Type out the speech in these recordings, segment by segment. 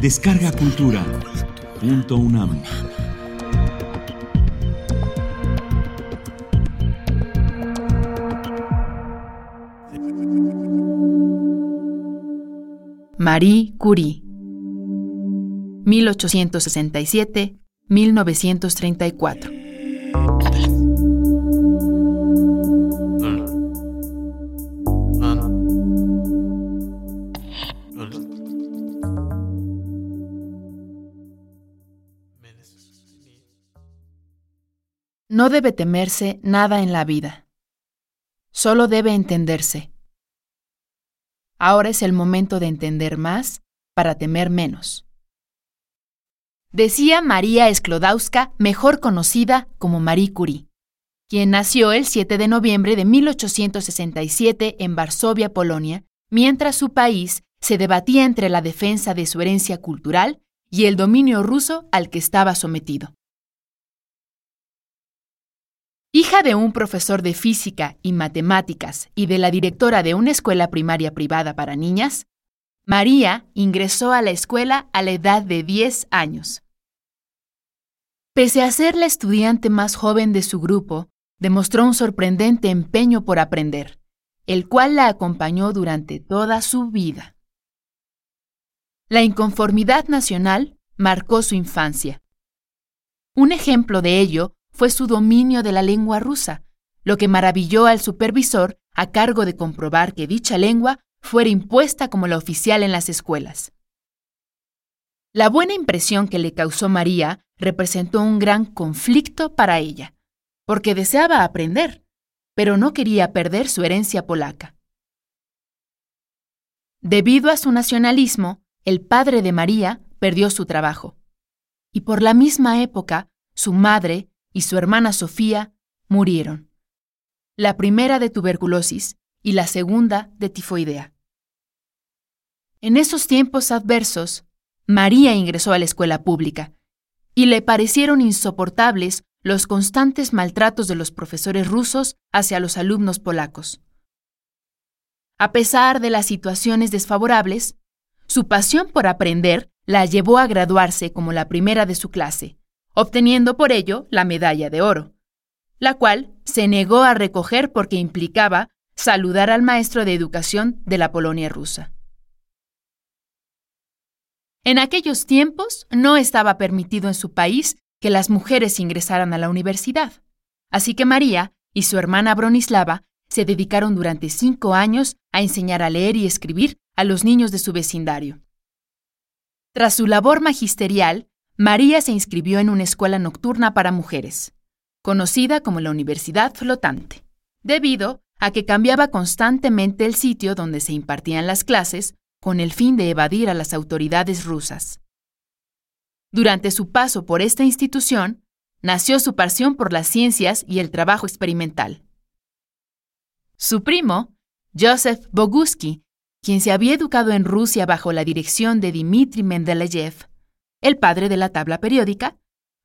Descarga Cultura. Punto UNAM. Marie Curie 1867-1934 No debe temerse nada en la vida. Solo debe entenderse. Ahora es el momento de entender más para temer menos. Decía María Sklodowska, mejor conocida como Marie Curie, quien nació el 7 de noviembre de 1867 en Varsovia, Polonia, mientras su país se debatía entre la defensa de su herencia cultural y el dominio ruso al que estaba sometido. Hija de un profesor de física y matemáticas y de la directora de una escuela primaria privada para niñas, María ingresó a la escuela a la edad de 10 años. Pese a ser la estudiante más joven de su grupo, demostró un sorprendente empeño por aprender, el cual la acompañó durante toda su vida. La inconformidad nacional marcó su infancia. Un ejemplo de ello fue su dominio de la lengua rusa, lo que maravilló al supervisor a cargo de comprobar que dicha lengua fuera impuesta como la oficial en las escuelas. La buena impresión que le causó María representó un gran conflicto para ella, porque deseaba aprender, pero no quería perder su herencia polaca. Debido a su nacionalismo, el padre de María perdió su trabajo, y por la misma época su madre y su hermana Sofía murieron. La primera de tuberculosis y la segunda de tifoidea. En esos tiempos adversos, María ingresó a la escuela pública y le parecieron insoportables los constantes maltratos de los profesores rusos hacia los alumnos polacos. A pesar de las situaciones desfavorables, su pasión por aprender la llevó a graduarse como la primera de su clase obteniendo por ello la medalla de oro, la cual se negó a recoger porque implicaba saludar al maestro de educación de la Polonia rusa. En aquellos tiempos no estaba permitido en su país que las mujeres ingresaran a la universidad, así que María y su hermana Bronislava se dedicaron durante cinco años a enseñar a leer y escribir a los niños de su vecindario. Tras su labor magisterial, María se inscribió en una escuela nocturna para mujeres, conocida como la Universidad Flotante, debido a que cambiaba constantemente el sitio donde se impartían las clases con el fin de evadir a las autoridades rusas. Durante su paso por esta institución, nació su pasión por las ciencias y el trabajo experimental. Su primo, Joseph Boguski, quien se había educado en Rusia bajo la dirección de Dmitry Mendeleev, el padre de la tabla periódica,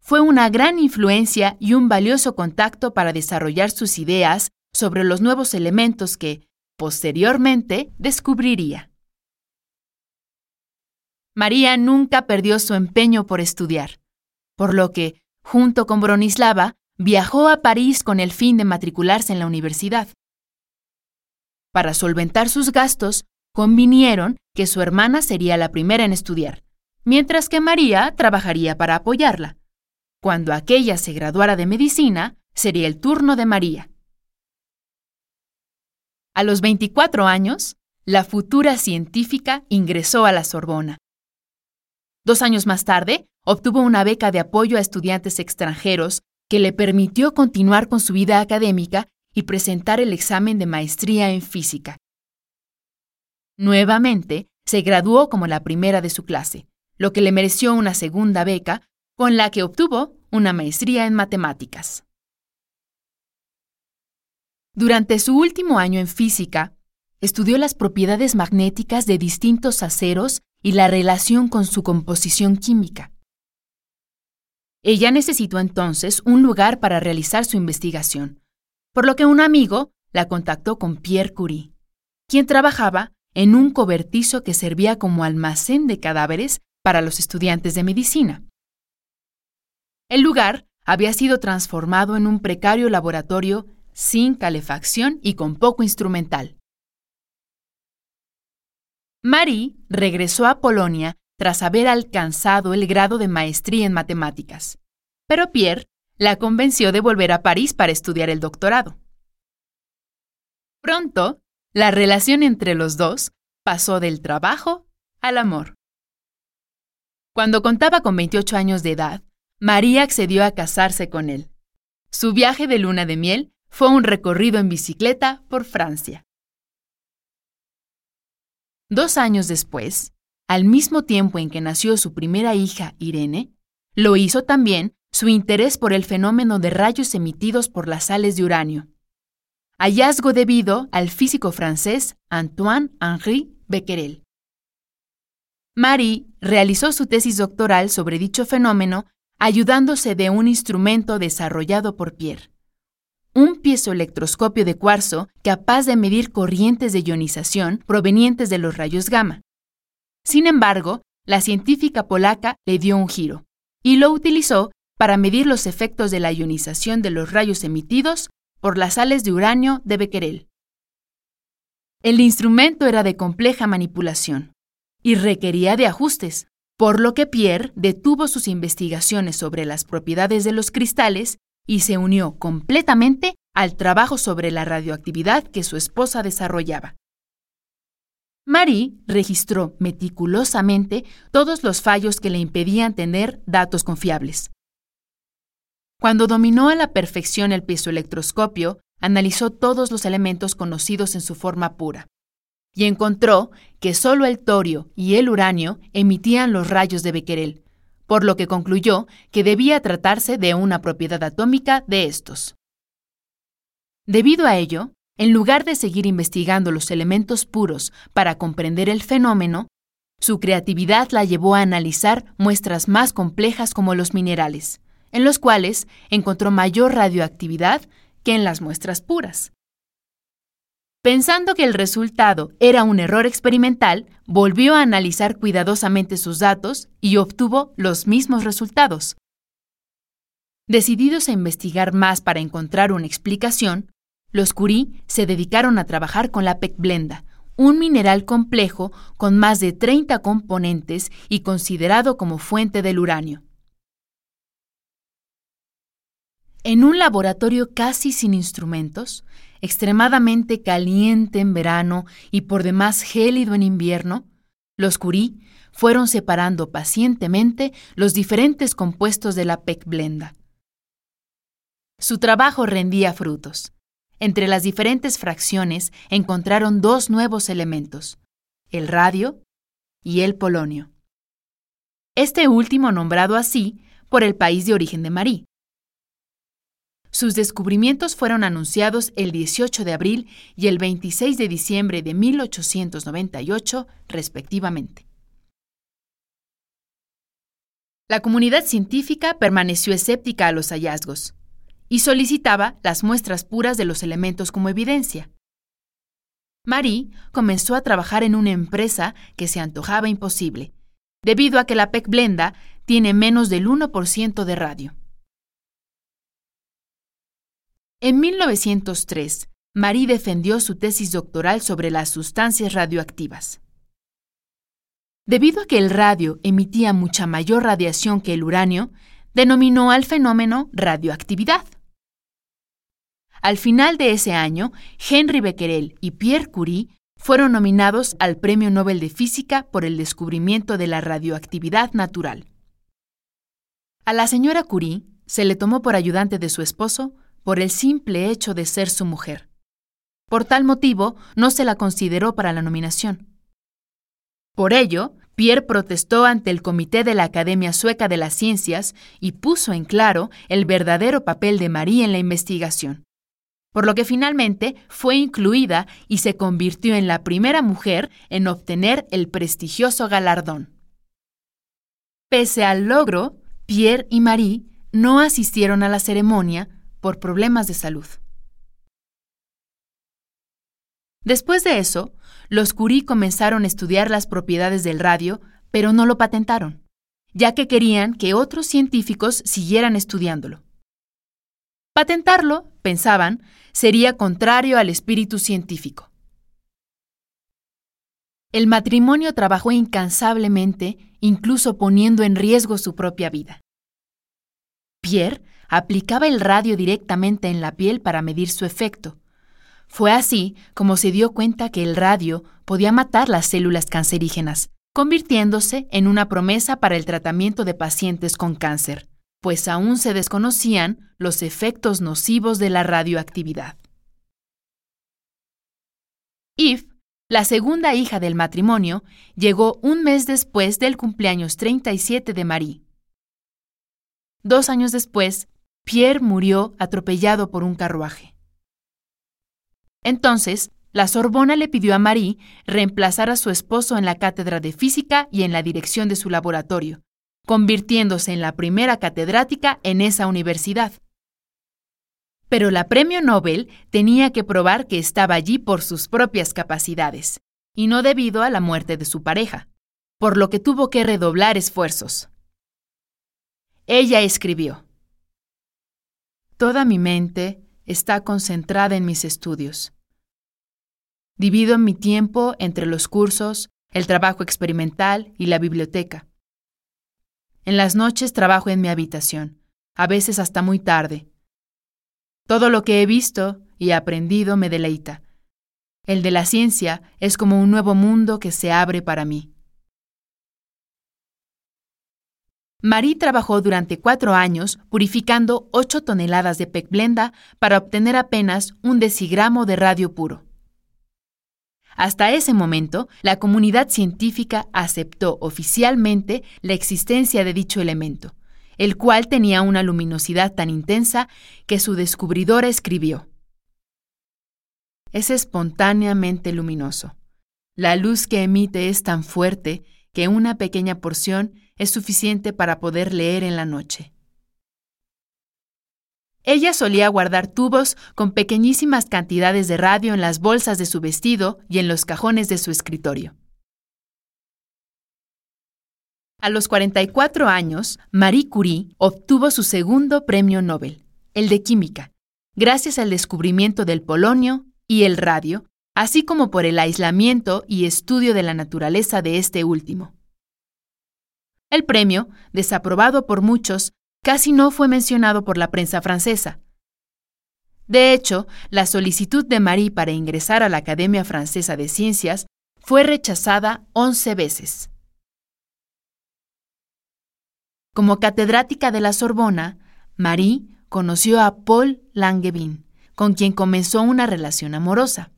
fue una gran influencia y un valioso contacto para desarrollar sus ideas sobre los nuevos elementos que, posteriormente, descubriría. María nunca perdió su empeño por estudiar, por lo que, junto con Bronislava, viajó a París con el fin de matricularse en la universidad. Para solventar sus gastos, convinieron que su hermana sería la primera en estudiar mientras que María trabajaría para apoyarla. Cuando aquella se graduara de medicina, sería el turno de María. A los 24 años, la futura científica ingresó a la Sorbona. Dos años más tarde, obtuvo una beca de apoyo a estudiantes extranjeros que le permitió continuar con su vida académica y presentar el examen de maestría en física. Nuevamente, se graduó como la primera de su clase, lo que le mereció una segunda beca, con la que obtuvo una maestría en matemáticas. Durante su último año en física, estudió las propiedades magnéticas de distintos aceros y la relación con su composición química. Ella necesitó entonces un lugar para realizar su investigación, por lo que un amigo la contactó con Pierre Curie, quien trabajaba en un cobertizo que servía como almacén de cadáveres para los estudiantes de medicina. El lugar había sido transformado en un precario laboratorio sin calefacción y con poco instrumental. Marie regresó a Polonia tras haber alcanzado el grado de maestría en matemáticas, pero Pierre la convenció de volver a París para estudiar el doctorado. Pronto, la relación entre los dos pasó del trabajo al amor. Cuando contaba con 28 años de edad, María accedió a casarse con él. Su viaje de luna de miel fue un recorrido en bicicleta por Francia. Dos años después, al mismo tiempo en que nació su primera hija, Irene, lo hizo también su interés por el fenómeno de rayos emitidos por las sales de uranio. Hallazgo debido al físico francés Antoine-Henri Becquerel. Marie realizó su tesis doctoral sobre dicho fenómeno ayudándose de un instrumento desarrollado por Pierre, un piezoelectroscopio de cuarzo capaz de medir corrientes de ionización provenientes de los rayos gamma. Sin embargo, la científica polaca le dio un giro y lo utilizó para medir los efectos de la ionización de los rayos emitidos por las sales de uranio de Becquerel. El instrumento era de compleja manipulación y requería de ajustes, por lo que Pierre detuvo sus investigaciones sobre las propiedades de los cristales y se unió completamente al trabajo sobre la radioactividad que su esposa desarrollaba. Marie registró meticulosamente todos los fallos que le impedían tener datos confiables. Cuando dominó a la perfección el piezoelectroscopio, analizó todos los elementos conocidos en su forma pura y encontró que solo el torio y el uranio emitían los rayos de Becquerel, por lo que concluyó que debía tratarse de una propiedad atómica de estos. Debido a ello, en lugar de seguir investigando los elementos puros para comprender el fenómeno, su creatividad la llevó a analizar muestras más complejas como los minerales, en los cuales encontró mayor radioactividad que en las muestras puras. Pensando que el resultado era un error experimental, volvió a analizar cuidadosamente sus datos y obtuvo los mismos resultados. Decididos a investigar más para encontrar una explicación, los Curie se dedicaron a trabajar con la pecblenda, un mineral complejo con más de 30 componentes y considerado como fuente del uranio. En un laboratorio casi sin instrumentos, extremadamente caliente en verano y por demás gélido en invierno, los Curie fueron separando pacientemente los diferentes compuestos de la pecblenda. Su trabajo rendía frutos. Entre las diferentes fracciones encontraron dos nuevos elementos, el radio y el polonio. Este último nombrado así por el país de origen de Marie. Sus descubrimientos fueron anunciados el 18 de abril y el 26 de diciembre de 1898, respectivamente. La comunidad científica permaneció escéptica a los hallazgos y solicitaba las muestras puras de los elementos como evidencia. Marie comenzó a trabajar en una empresa que se antojaba imposible, debido a que la PEC Blenda tiene menos del 1% de radio. En 1903, Marie defendió su tesis doctoral sobre las sustancias radioactivas. Debido a que el radio emitía mucha mayor radiación que el uranio, denominó al fenómeno radioactividad. Al final de ese año, Henry Becquerel y Pierre Curie fueron nominados al Premio Nobel de Física por el descubrimiento de la radioactividad natural. A la señora Curie se le tomó por ayudante de su esposo por el simple hecho de ser su mujer. Por tal motivo, no se la consideró para la nominación. Por ello, Pierre protestó ante el Comité de la Academia Sueca de las Ciencias y puso en claro el verdadero papel de Marie en la investigación, por lo que finalmente fue incluida y se convirtió en la primera mujer en obtener el prestigioso galardón. Pese al logro, Pierre y Marie no asistieron a la ceremonia por problemas de salud. Después de eso, los Curie comenzaron a estudiar las propiedades del radio pero no lo patentaron, ya que querían que otros científicos siguieran estudiándolo. Patentarlo, pensaban, sería contrario al espíritu científico. El matrimonio trabajó incansablemente, incluso poniendo en riesgo su propia vida. Pierre aplicaba el radio directamente en la piel para medir su efecto. Fue así como se dio cuenta que el radio podía matar las células cancerígenas, convirtiéndose en una promesa para el tratamiento de pacientes con cáncer, pues aún se desconocían los efectos nocivos de la radioactividad. Yves la segunda hija del matrimonio llegó un mes después del cumpleaños 37 de Marie. Dos años después, Pierre murió atropellado por un carruaje. Entonces, la Sorbona le pidió a Marie reemplazar a su esposo en la cátedra de física y en la dirección de su laboratorio, convirtiéndose en la primera catedrática en esa universidad. Pero la premio Nobel tenía que probar que estaba allí por sus propias capacidades, y no debido a la muerte de su pareja, por lo que tuvo que redoblar esfuerzos. Ella escribió, Toda mi mente está concentrada en mis estudios. Divido mi tiempo entre los cursos, el trabajo experimental y la biblioteca. En las noches trabajo en mi habitación, a veces hasta muy tarde, todo lo que he visto y aprendido me deleita. El de la ciencia es como un nuevo mundo que se abre para mí. Marie trabajó durante cuatro años purificando ocho toneladas de pecblenda para obtener apenas un decigramo de radio puro. Hasta ese momento, la comunidad científica aceptó oficialmente la existencia de dicho elemento, el cual tenía una luminosidad tan intensa que su descubridor escribió. Es espontáneamente luminoso. La luz que emite es tan fuerte que una pequeña porción es suficiente para poder leer en la noche. Ella solía guardar tubos con pequeñísimas cantidades de radio en las bolsas de su vestido y en los cajones de su escritorio. A los 44 años, Marie Curie obtuvo su segundo premio Nobel, el de Química, gracias al descubrimiento del polonio y el radio, así como por el aislamiento y estudio de la naturaleza de este último. El premio, desaprobado por muchos, casi no fue mencionado por la prensa francesa. De hecho, la solicitud de Marie para ingresar a la Academia Francesa de Ciencias fue rechazada 11 veces. Como catedrática de la Sorbona, Marie conoció a Paul Langevin, con quien comenzó una relación amorosa.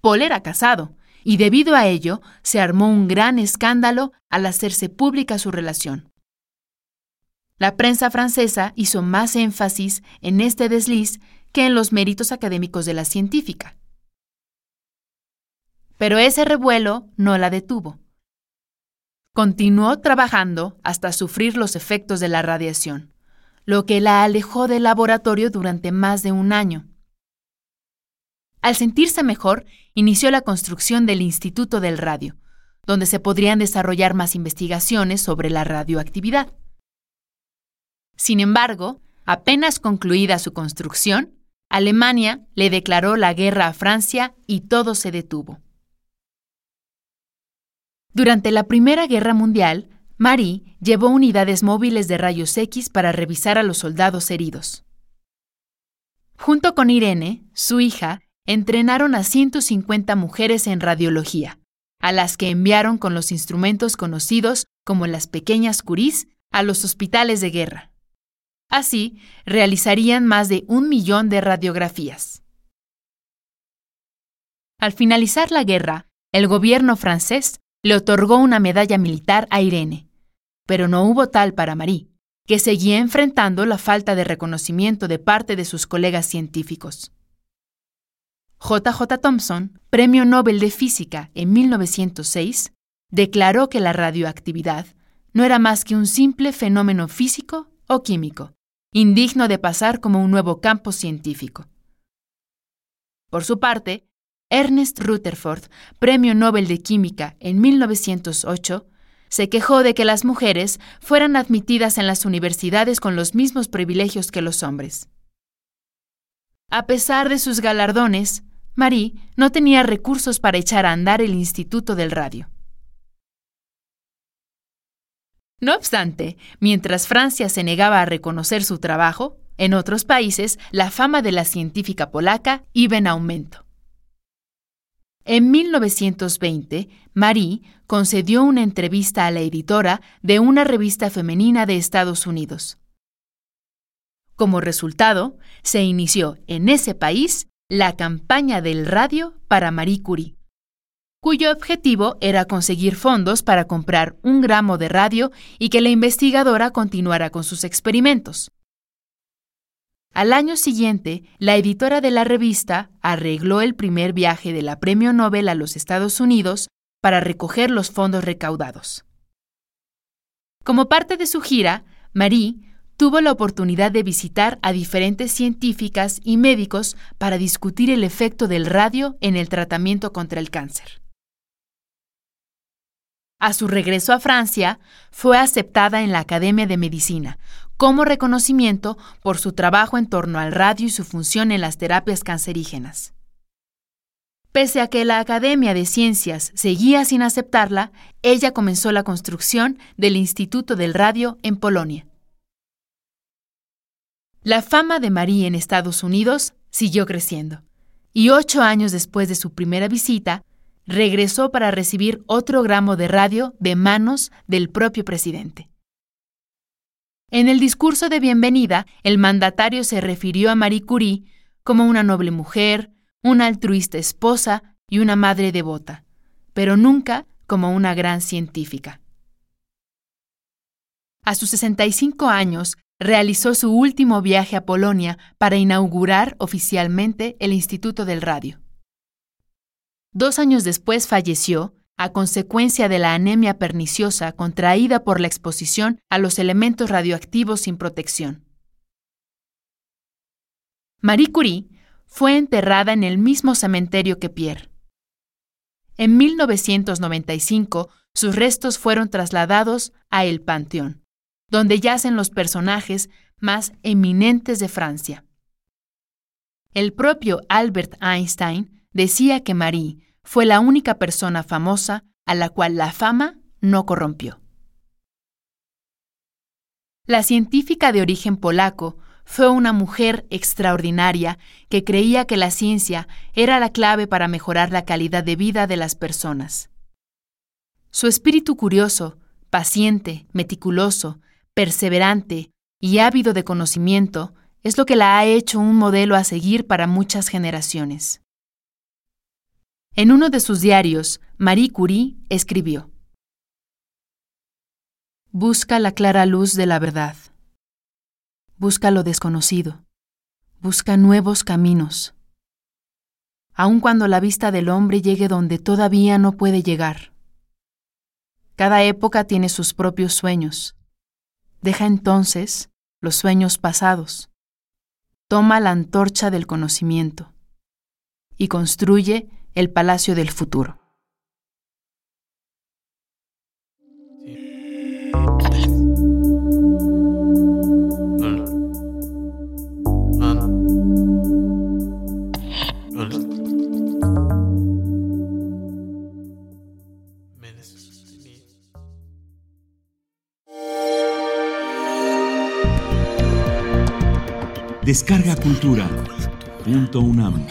Paul era casado, y debido a ello se armó un gran escándalo al hacerse pública su relación. La prensa francesa hizo más énfasis en este desliz que en los méritos académicos de la científica. Pero ese revuelo no la detuvo. Continuó trabajando hasta sufrir los efectos de la radiación, lo que la alejó del laboratorio durante más de un año. Al sentirse mejor, inició la construcción del Instituto del Radio, donde se podrían desarrollar más investigaciones sobre la radioactividad. Sin embargo, apenas concluida su construcción, Alemania le declaró la guerra a Francia y todo se detuvo. Durante la Primera Guerra Mundial, Marie llevó unidades móviles de rayos X para revisar a los soldados heridos. Junto con Irene, su hija, entrenaron a 150 mujeres en radiología, a las que enviaron con los instrumentos conocidos como las pequeñas curis a los hospitales de guerra. Así, realizarían más de un millón de radiografías. Al finalizar la guerra, el gobierno francés le otorgó una medalla militar a Irene, pero no hubo tal para Marie, que seguía enfrentando la falta de reconocimiento de parte de sus colegas científicos. J. Thomson, Premio Nobel de Física en 1906, declaró que la radioactividad no era más que un simple fenómeno físico o químico, indigno de pasar como un nuevo campo científico. Por su parte, Ernest Rutherford, Premio Nobel de Química en 1908, se quejó de que las mujeres fueran admitidas en las universidades con los mismos privilegios que los hombres. A pesar de sus galardones, Marie no tenía recursos para echar a andar el Instituto del Radio. No obstante, mientras Francia se negaba a reconocer su trabajo, en otros países la fama de la científica polaca iba en aumento. En 1920, Marie concedió una entrevista a la editora de una revista femenina de Estados Unidos. Como resultado, se inició en ese país la campaña del radio para Marie Curie, cuyo objetivo era conseguir fondos para comprar un gramo de radio y que la investigadora continuara con sus experimentos. Al año siguiente, la editora de la revista arregló el primer viaje de la Premio Nobel a los Estados Unidos para recoger los fondos recaudados. Como parte de su gira, Marie tuvo la oportunidad de visitar a diferentes científicas y médicos para discutir el efecto del radio en el tratamiento contra el cáncer. A su regreso a Francia, fue aceptada en la Academia de Medicina, como reconocimiento por su trabajo en torno al radio y su función en las terapias cancerígenas. Pese a que la Academia de Ciencias seguía sin aceptarla, ella comenzó la construcción del Instituto del Radio en Polonia. La fama de Marie en Estados Unidos siguió creciendo, y ocho años después de su primera visita, regresó para recibir otro gramo de radio de manos del propio presidente. En el discurso de bienvenida, el mandatario se refirió a Marie Curie como una noble mujer, una altruista esposa y una madre devota, pero nunca como una gran científica. A sus 65 años, realizó su último viaje a Polonia para inaugurar oficialmente el Instituto del Radio. Dos años después falleció a consecuencia de la anemia perniciosa contraída por la exposición a los elementos radioactivos sin protección. Marie Curie fue enterrada en el mismo cementerio que Pierre. En 1995, sus restos fueron trasladados a El Panteón, donde yacen los personajes más eminentes de Francia. El propio Albert Einstein decía que Marie fue la única persona famosa a la cual la fama no corrompió. La científica de origen polaco fue una mujer extraordinaria que creía que la ciencia era la clave para mejorar la calidad de vida de las personas. Su espíritu curioso, paciente, meticuloso, perseverante y ávido de conocimiento es lo que la ha hecho un modelo a seguir para muchas generaciones. En uno de sus diarios, Marie Curie escribió, Busca la clara luz de la verdad. Busca lo desconocido. Busca nuevos caminos. Aun cuando la vista del hombre llegue donde todavía no puede llegar. Cada época tiene sus propios sueños. Deja entonces los sueños pasados. Toma la antorcha del conocimiento y construye el Palacio del Futuro. Descarga Cultura. Punto UNAM.